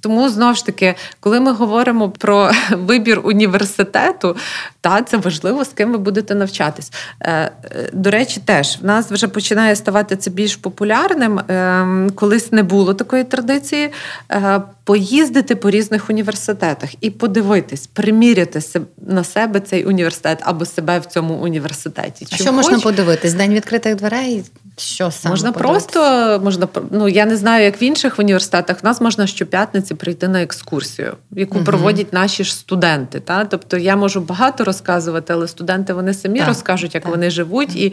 тому знову ж таки, коли ми говоримо про вибір університету, та це важливо, з ким ви будете навчатись. Е, до речі, теж в нас вже починає ставати це більш популярним. Ем, колись не було такої традиції. Е, поїздити по різних університетах і подивитись, приміряти на себе цей університет або себе в цьому університеті. Чи що можна подивитись? День відкритих дверей? Що саме можна просто можна ну я не знаю, як в інших університетах. В нас можна щоп'ятниці прийти на екскурсію, яку угу. проводять наші ж студенти. Та тобто я можу багато розказувати, але студенти вони самі так, розкажуть, як так. вони живуть, і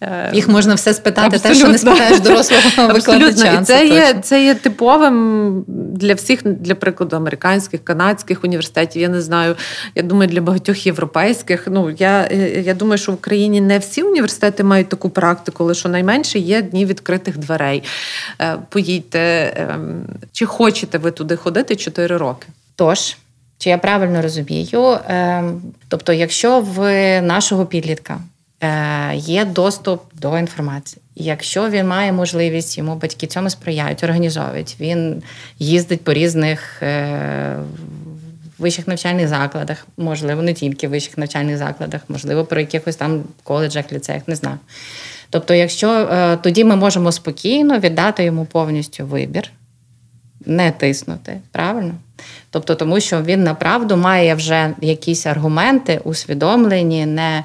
е, їх можна все спитати, Абсолютно. те, що не спитаєш дорослого викладача. І це є це є типовим для всіх, для прикладу, американських, канадських університетів. Я не знаю. Я думаю, для багатьох європейських. Ну я, я думаю, що в Україні не всі університети мають таку практику, що найменше менше є дні відкритих дверей. Е, поїдьте, ем, чи хочете ви туди ходити 4 роки? Тож. Чи я правильно розумію? Ем, тобто, якщо в нашого підлітка е, є доступ до інформації, якщо він має можливість, йому батьки цьому сприяють, організовують, він їздить по різних е, вищих навчальних закладах, можливо, не тільки в вищих навчальних закладах, можливо, про якихось там коледжах, ліцеях, не знаю. Тобто, якщо е, тоді ми можемо спокійно віддати йому повністю вибір, не тиснути, правильно? Тобто, тому що він направду має вже якісь аргументи усвідомлені, не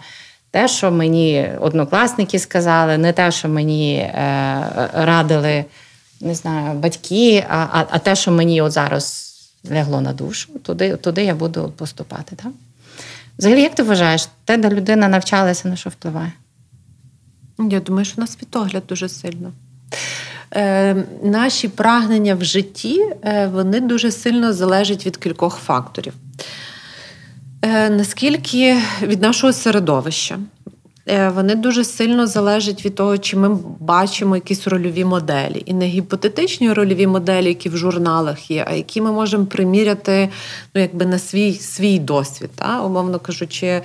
те, що мені однокласники сказали, не те, що мені е, радили не знаю, батьки, а а, а те, що мені от зараз лягло на душу, туди туди я буду поступати. Так? Взагалі, як ти вважаєш, те, де людина навчалася, на що впливає? Я думаю, що на світогляд дуже сильно. Е, Наші прагнення в житті е, вони дуже сильно залежать від кількох факторів. Е, Наскільки від нашого середовища, вони дуже сильно залежать від того, чи ми бачимо якісь рольові моделі. І не гіпотетичні рольові моделі, які в журналах є, а які ми можемо приміряти ну, якби на свій свій досвід. Та? Умовно кажучи,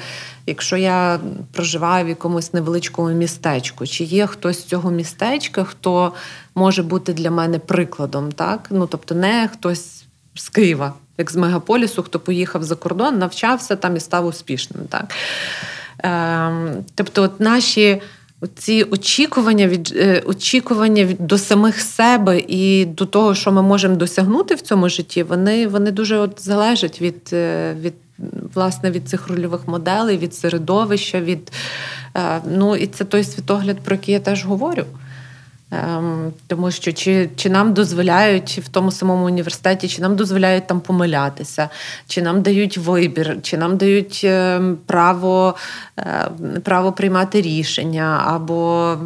якщо я проживаю в якомусь невеличкому містечку, чи є хтось з цього містечка, хто може бути для мене прикладом, так? Ну, тобто не хтось з Києва, як з мегаполісу, хто поїхав за кордон, навчався там і став успішним. так? Ем, тобто, от наші ці очікування від е, очікування від до самих себе і до того, що ми можемо досягнути в цьому житті, вони вони дуже от залежать від е, від власне від цих рольових моделей, від середовища, від е, ну і це той світогляд, про який я теж говорю. Ем, тому що чи чи нам дозволяють в тому самому університеті, чи нам дозволяють там помилятися, чи нам дають вибір, чи нам дають ем, право е, право приймати рішення, або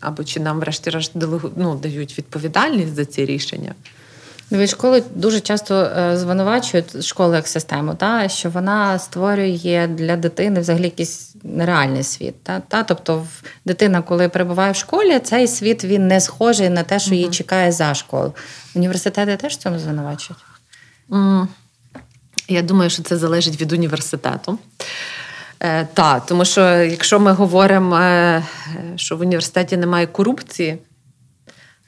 або чи нам, врешті-решт, ну, дають відповідальність за ці рішення. Дивись, школи дуже часто е, звинувачують школу як систему, та що вона створює для дитини взагалі якийсь нереальний світ. Та, та? Тобто, дитина, коли перебуває в школі, цей світ він не схожий на те, що її чекає за школу. Університети теж в цьому звинувачують? Я думаю, що це залежить від університету. Е, Так, тому що якщо ми говоримо, е, що в університеті немає корупції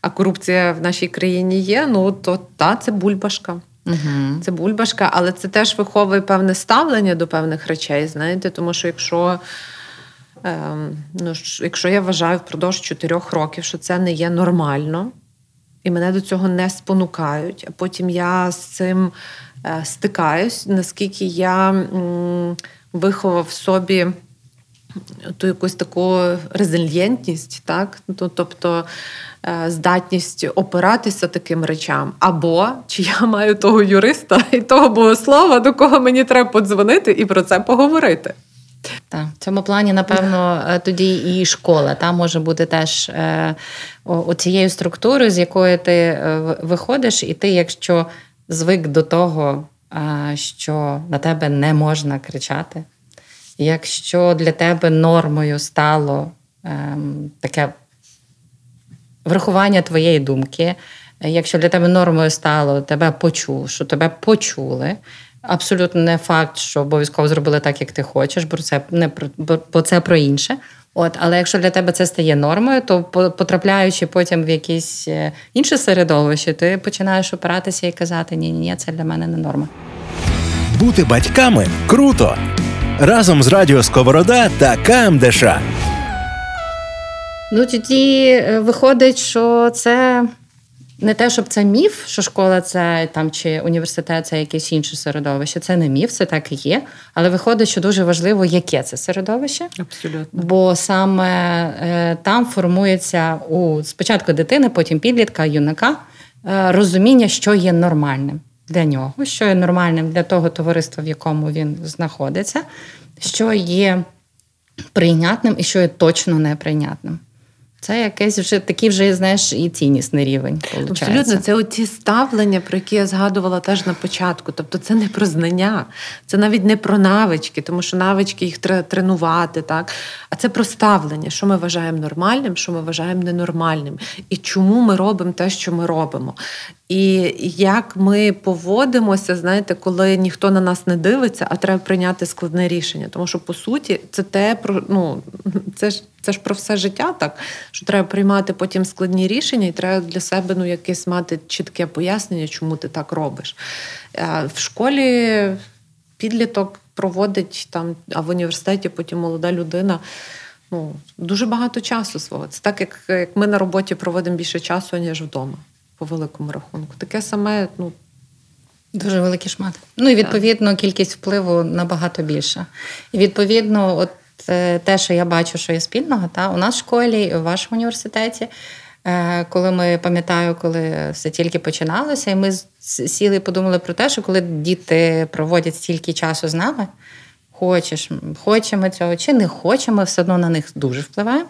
а корупція в нашій країні є, ну то та це бульбашка. Угу. Це бульбашка, але це теж виховує певне ставлення до певних речей, знаєте, тому що якщо. Ем, ну, Якщо я вважаю впродовж чотирьох років, що це не є нормально, і мене до цього не спонукають, а потім я з цим е, стикаюсь, наскільки я м, виховав в собі ту якусь таку резильєнтність, так? Тобто Е, здатність опиратися таким речам, або чи я маю того юриста і того богослова, до кого мені треба подзвонити і про це поговорити. Так, в цьому плані, напевно, е, тоді і школа та може бути теж е, оцією структурою, з якої ти виходиш, і ти, якщо звик до того, що на тебе не можна кричати, якщо для тебе нормою стало е, таке врахування твоєї думки. Якщо для тебе нормою стало, тебе почув, що тебе почули. Абсолютно не факт, що обов'язково зробили так, як ти хочеш, бо це не про бо це про інше. От, але якщо для тебе це стає нормою, то потрапляючи потім в якесь е, інше середовище, ти починаєш опиратися і казати: Ні, ні, ні, це для мене не норма. Бути батьками круто разом з Радіо Сковорода та КМДШ. Ну тоді е, виходить, що це не те, щоб це міф, що школа це там чи університет це якесь інше середовище. Це не міф, це так і є. Але виходить, що дуже важливо, яке це середовище. Абсолютно. Бо саме е, там формується у спочатку дитини, потім підлітка, юнака е, розуміння, що є нормальним для нього, що є нормальним для того товариства, в якому він знаходиться, що є прийнятним і що є точно неприйнятним. Це якийсь вже такий вже, знаєш, і ціннісний рівень. Виходить. Абсолютно, це оці ставлення, про які я згадувала теж на початку. Тобто це не про знання, це навіть не про навички, тому що навички їх треба тренувати, так? А це про ставлення, що ми вважаємо нормальним, що ми вважаємо ненормальним, і чому ми робимо те, що ми робимо. І як ми поводимося, знаєте, коли ніхто на нас не дивиться, а треба прийняти складне рішення. Тому що по суті, це те про ну це ж це ж про все життя, так що треба приймати потім складні рішення, і треба для себе ну якесь мати чітке пояснення, чому ти так робиш. В школі підліток проводить там, а в університеті потім молода людина. Ну, дуже багато часу свого. Це так, як як ми на роботі проводимо більше часу, ніж вдома, по великому рахунку. Таке саме, ну. Дуже великий шмат. Ну і відповідно кількість впливу набагато більша. І відповідно, от е, те, що я бачу, що є спільного, та у нас в школі, в вашому університеті, Е, коли ми пам'ятаю, коли все тільки починалося, і ми сіли і подумали про те, що коли діти проводять стільки часу з нами, хочеш, хочемо цього чи не хочемо, все одно на них дуже впливає.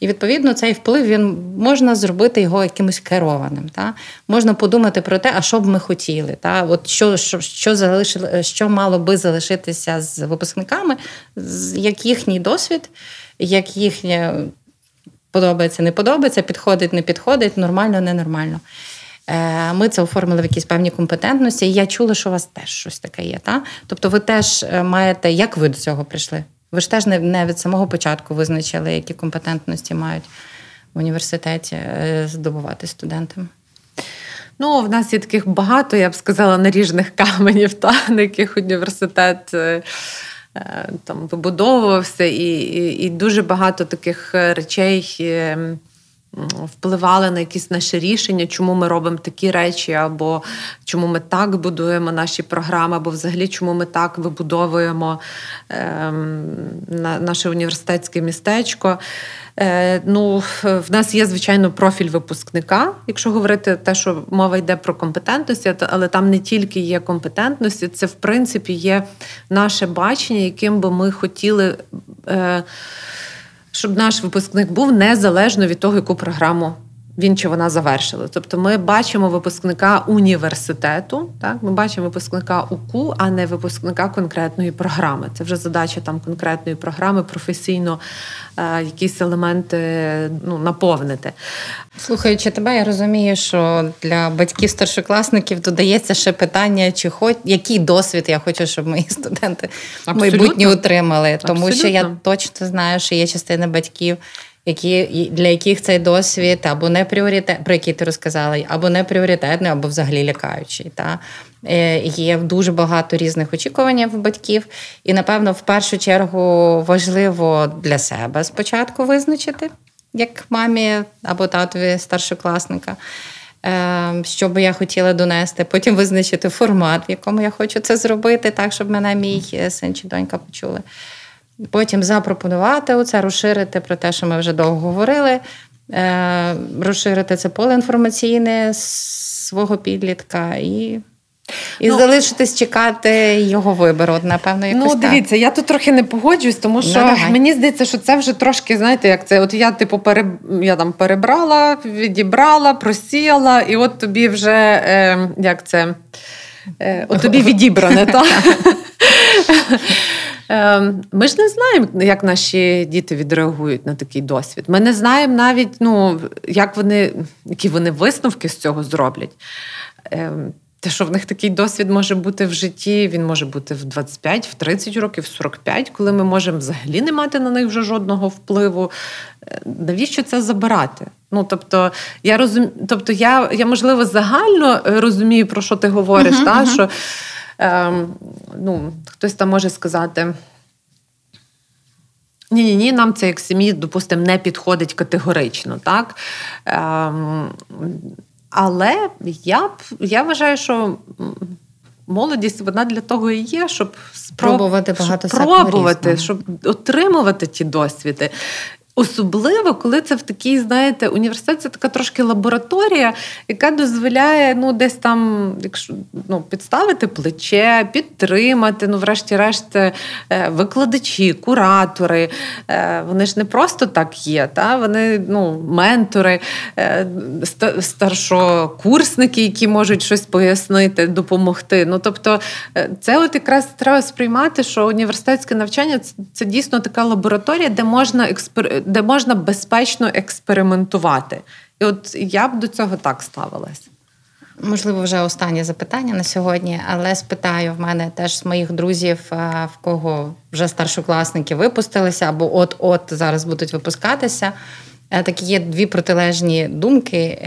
І відповідно цей вплив він можна зробити його якимось керованим. Та? Можна подумати про те, а що б ми хотіли, та? От що що, що, залишили, що мало би залишитися з випускниками, як їхній досвід, як їхнє подобається, не подобається, підходить, не підходить, нормально, ненормально. Е, ми це оформили в якісь певні компетентності, і я чула, що у вас теж щось таке є. Та? Тобто, ви теж е, маєте, як ви до цього прийшли? Ви ж теж не від самого початку визначили, які компетентності мають в університеті е, здобувати студентам. Ну, в нас є таких багато, я б сказала, наріжних каменів, та, на яких університет Е, там вибудовувався, і, і, і дуже багато таких е, речей. Ем, впливали на якісь наші рішення, чому ми робимо такі речі, або чому ми так будуємо наші програми, або взагалі чому ми так вибудовуємо е, наше університетське містечко. Е, ну, В нас є, звичайно, профіль випускника, якщо говорити те, що мова йде про компетентності, але там не тільки є компетентності, це в принципі є наше бачення, яким би ми хотіли. Щоб наш випускник був незалежно від того, яку програму він чи вона завершили. Тобто ми бачимо випускника університету, так ми бачимо випускника УКУ, а не випускника конкретної програми. Це вже задача там конкретної програми, професійно е, якісь елементи ну, наповнити. Слухаючи тебе, я розумію, що для батьків старшокласників додається ще питання, чи хоч який досвід я хочу, щоб мої студенти майбутні отримали. Тому Абсолютно. що я точно знаю, що є частина батьків які для яких цей досвід або не пріоритет, про який ти розказала, або не пріоритетний, або взагалі лякаючий. Та? Е, є дуже багато різних очікувань в батьків, і, напевно, в першу чергу важливо для себе спочатку визначити, як мамі або татові старшокласника. Е, що би я хотіла донести, потім визначити формат, в якому я хочу це зробити, так, щоб мене мій син чи донька почули. Потім запропонувати оце, розширити про те, що ми вже довго говорили, е, розширити це поле інформаційне свого підлітка і. І ну, залишитись чекати його вибору, напевно, якось Ну, дивіться, так. я тут трохи не погоджуюсь, тому що ну, мені здається, що це вже трошки, знаєте, як це. От я, типу, переб... я там перебрала, відібрала, просіяла, і от тобі вже е, як це, е, от тобі відібране, так? Ем, ми ж не знаємо, як наші діти відреагують на такий досвід. Ми не знаємо навіть, ну, як вони, які вони висновки з цього зроблять. Ем, те, що в них такий досвід може бути в житті, він може бути в 25, в 30 років, в 45, коли ми можемо взагалі не мати на них вже жодного впливу. Е, навіщо це забирати? Ну, тобто, я розум... тобто, я, я можливо загально розумію, про що ти говориш, uh-huh, та, uh-huh. що ну, хтось там може сказати. Ні, ні, ні, нам це як сім'ї, допустимо, не підходить категорично, так? Ем, але я б я вважаю, що молодість вона для того і є, щоб спробувати багато щоб пробувати, щоб отримувати ті досвіди. Особливо, коли це в такій, знаєте, університет це така трошки лабораторія, яка дозволяє ну, десь там, якщо ну, підставити плече, підтримати, ну, врешті-решт, е, викладачі, куратори. Е, вони ж не просто так є, та? вони ну, ментори, е, старшокурсники, які можуть щось пояснити, допомогти. Ну, Тобто, це от якраз треба сприймати, що університетське навчання це, це дійсно така лабораторія, де можна експериментувати де можна безпечно експериментувати. І от я б до цього так ставилась. Можливо, вже останнє запитання на сьогодні, але спитаю в мене теж з моїх друзів, в кого вже старшокласники випустилися, або от-от зараз будуть випускатися. Е, такі є дві протилежні думки.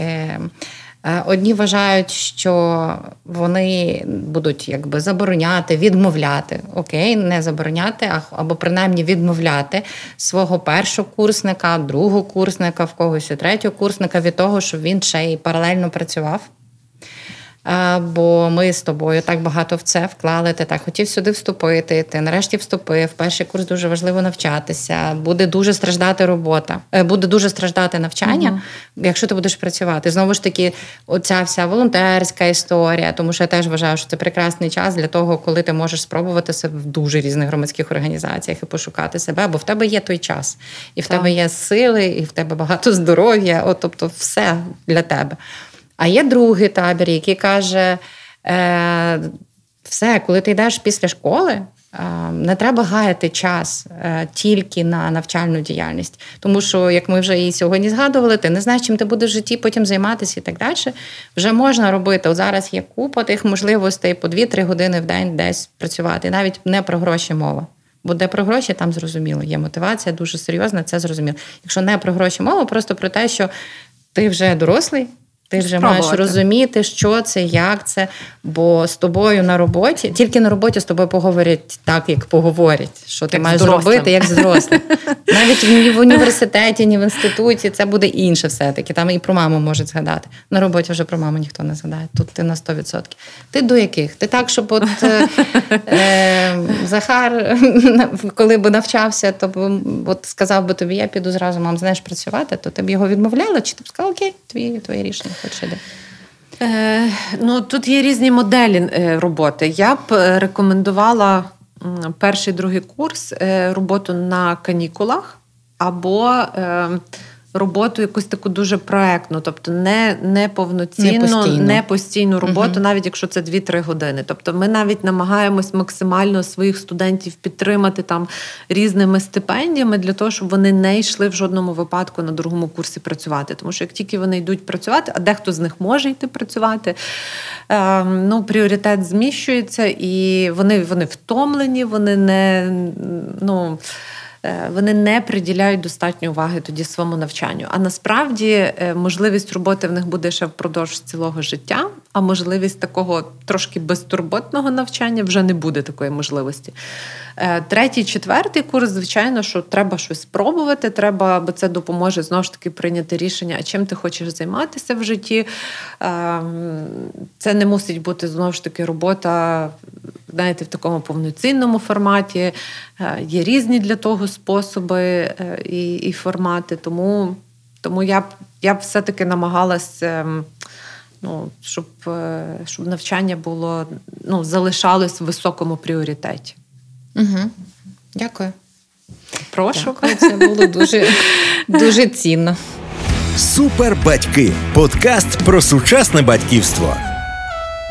Е, одні вважають, що вони будуть якби забороняти, відмовляти, окей, не забороняти, або принаймні відмовляти свого першокурсника, другокурсника, в когось і третьокурсника від того, щоб він ще й паралельно працював. Бо ми з тобою так багато в це вклали. Ти так хотів сюди вступити. Ти нарешті вступив. Перший курс дуже важливо навчатися. Буде дуже страждати робота, е, буде дуже страждати навчання, uh якщо ти будеш працювати. Знову ж таки, оця вся волонтерська історія, тому що я теж вважаю, що це прекрасний час для того, коли ти можеш спробувати себе в дуже різних громадських організаціях і пошукати себе, бо в тебе є той час, і в так. тебе є сили, і в тебе багато здоров'я. От, тобто, все для тебе. А є другий табір, який каже: е, все, коли ти йдеш після школи, е, не треба гаяти час е, тільки на навчальну діяльність. Тому що, як ми вже і сьогодні згадували, ти не знаєш, чим ти будеш в житті потім займатися і так далі. Вже можна робити. От зараз є купа тих можливостей по 2-3 години в день десь працювати. навіть не про гроші мова. Бо де про гроші, там зрозуміло. Є мотивація дуже серйозна, це зрозуміло. Якщо не про гроші мова, просто про те, що ти вже дорослий. Ти вже Спробувати. маєш розуміти, що це, як це, бо з тобою на роботі, тільки на роботі з тобою поговорять так, як поговорять, що ти як маєш зробити, як з дорослим. Навіть ні в університеті, ні в інституті це буде інше все-таки. Там і про маму можуть згадати. На роботі вже про маму ніхто не згадає. Тут ти на 100%. Ти до яких? Ти так, щоб от е, е, Захар, коли б навчався, то б от сказав би тобі, я піду зразу, мам, знаєш працювати, то ти б його відмовляла, чи ти б сказав, окей, твоє, твоє рішення хоч іде. Е, ну, Тут є різні моделі е, роботи. Я б е, рекомендувала перший другий курс е, роботу на канікулах або роботу якусь таку дуже проектну, тобто не не повноцінну, не, не постійну роботу, угу. навіть якщо це 2-3 години. Тобто ми навіть намагаємось максимально своїх студентів підтримати там різними стипендіями для того, щоб вони не йшли в жодному випадку на другому курсі працювати. Тому що як тільки вони йдуть працювати, а дехто з них може йти працювати, е, ну пріоритет зміщується, і вони, вони втомлені, вони не ну. Е, вони не приділяють достатньо уваги тоді своєму навчанню. А насправді е, можливість роботи в них буде ще впродовж цілого життя, а можливість такого трошки безтурботного навчання вже не буде такої можливості. Е, третій, четвертий курс, звичайно, що треба щось спробувати, треба, бо це допоможе знову ж таки прийняти рішення, а чим ти хочеш займатися в житті. Ем, це не мусить бути знову ж таки робота знаєте, в такому повноцінному форматі. Е, є різні для того способи е, і і формати. Тому тому я б я б все-таки намагалася, ем, ну, щоб щоб навчання було ну, залишалось в високому пріоритеті. Угу. Дякую. Прошу. Дякую, Це було дуже, дуже цінно. Супербатьки подкаст про сучасне батьківство.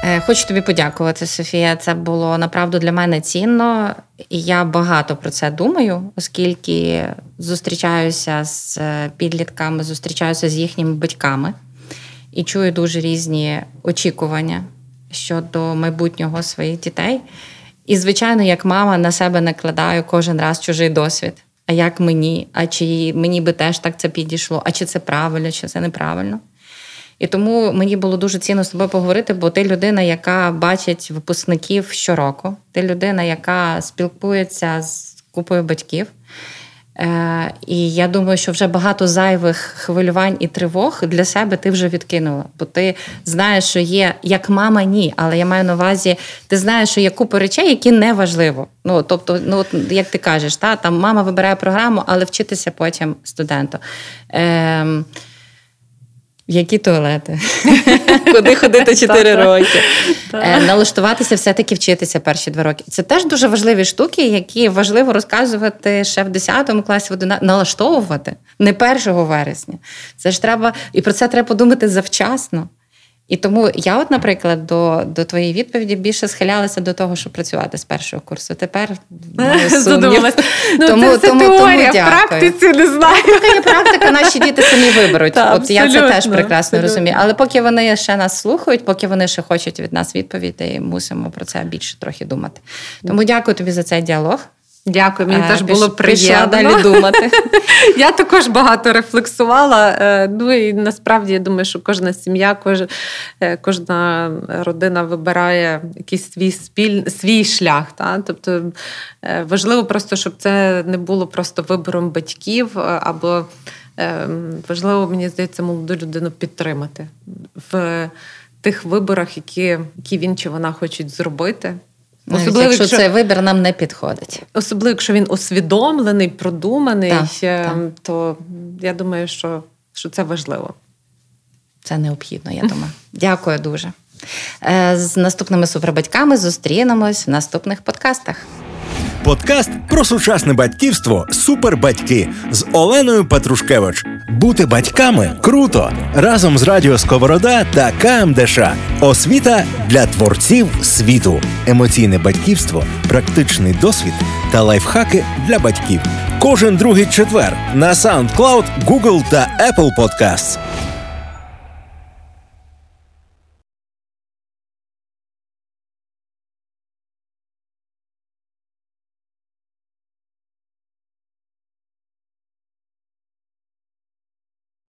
Е, хочу тобі подякувати, Софія. Це було направду для мене цінно, і я багато про це думаю, оскільки зустрічаюся з підлітками, зустрічаюся з їхніми батьками і чую дуже різні очікування щодо майбутнього своїх дітей. І, звичайно, як мама на себе накладаю кожен раз чужий досвід. А як мені? А чи мені би теж так це підійшло? А чи це правильно, чи це неправильно? І тому мені було дуже цінно з тобою поговорити, бо ти людина, яка бачить випускників щороку, ти людина, яка спілкується з купою батьків. Е, І я думаю, що вже багато зайвих хвилювань і тривог для себе ти вже відкинула. Бо ти знаєш, що є як мама, ні. Але я маю на увазі, ти знаєш, що є купа речей, які не важливо. Ну тобто, ну от як ти кажеш, та там мама вибирає програму, але вчитися потім студенту. Е, які туалети? Куди ходити 4 роки? Е, налаштуватися, все-таки вчитися перші два роки. Це теж дуже важливі штуки, які важливо розказувати ще в 10 класі, в 11, налаштовувати не 1 вересня. Це ж треба, і про це треба подумати завчасно. І тому я, от, наприклад, до до твоєї відповіді більше схилялася до того, щоб працювати з першого курсу. Тепер задумалась. Ну, тому, це тому, теорія, тому в практиці не знаю. Практика є практика, наші діти самі виберуть. Та, от я це теж прекрасно абсолютно. розумію. Але поки вони ще нас слухають, поки вони ще хочуть від нас відповідей, мусимо про це більше трохи думати. Тому дякую тобі за цей діалог. Дякую, мені Е, теж було приємно. далі думати. Я також багато рефлексувала. е, Ну і насправді я думаю, що кожна сім'я, кож- е, кожна родина вибирає якийсь свій спіль, свій шлях. Та? Тобто важливо просто, щоб це не було просто вибором батьків, або важливо, мені здається, молоду людину підтримати в тих виборах, які, які він чи вона хочуть зробити. Навіть якщо, цей вибір нам не підходить. Особливо, якщо він усвідомлений, продуманий, Так, е, так. то я думаю, що, що це важливо. Це необхідно, я думаю. Дякую дуже. Е, З наступними супербатьками зустрінемось в наступних подкастах. Подкаст про сучасне батьківство Супербатьки з Оленою Петрушкевич. Бути батьками круто разом з Радіо Сковорода та КМДШ. Освіта для творців світу. Емоційне батьківство, практичний досвід та лайфхаки для батьків. Кожен другий четвер на SoundCloud, Google та Apple Podcasts.